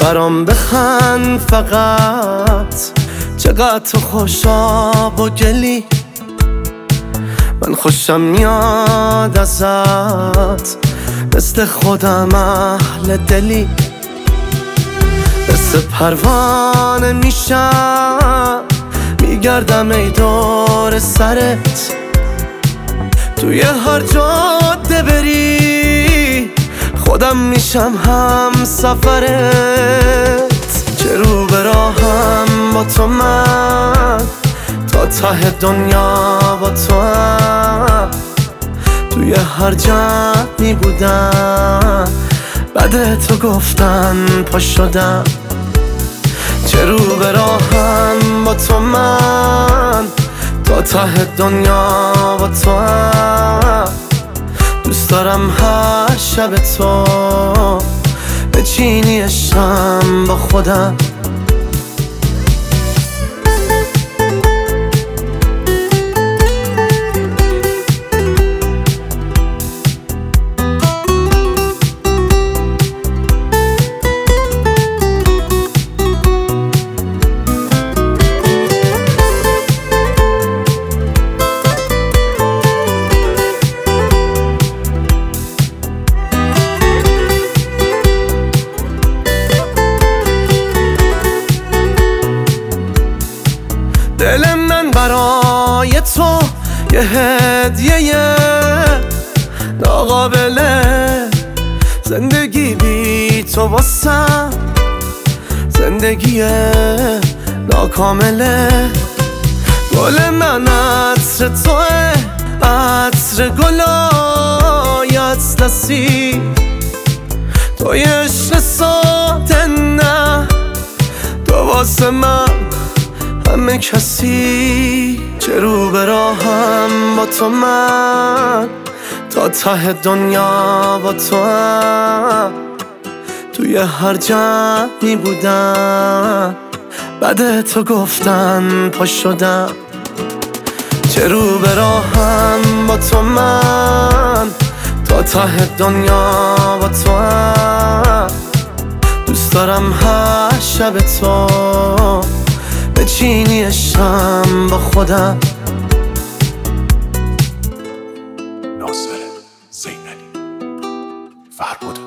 برام بخند فقط. چقدر تو خوشاب و گلی؟ من خوشم میاد ازت. مثل خودم اهل دلی. مثل پروانه میشم. میگردم ای دور سرت. توی هر بری خودم میشم هم سفرت. چه رو به با تو من؟ تا ته دنیا با تو هم. توی هر جمعی بودم. بعد تو گفتن پا شدم. چه رو به با تو من؟ تا ته دنیا با تو هم. دوست دارم هر شب تو به چینی با خودم دل من برای تو یه هدیه ناقابله زندگی بی تو واسم. زندگی ناکامله گل من عطر توه عطر گلای اطلسی توی عشق ساده نه تو واسه من. همه کسی چه رو راهم با تو من؟ تا ته دنیا با تو هم. توی هر جمعی بودم. بعد تو گفتن پا شدم. چه رو راهم با تو من؟ تا ته دنیا با تو هم. دوست دارم هر شب تو. چینی عشقم با خودم. ناصر زینالی فرهاد.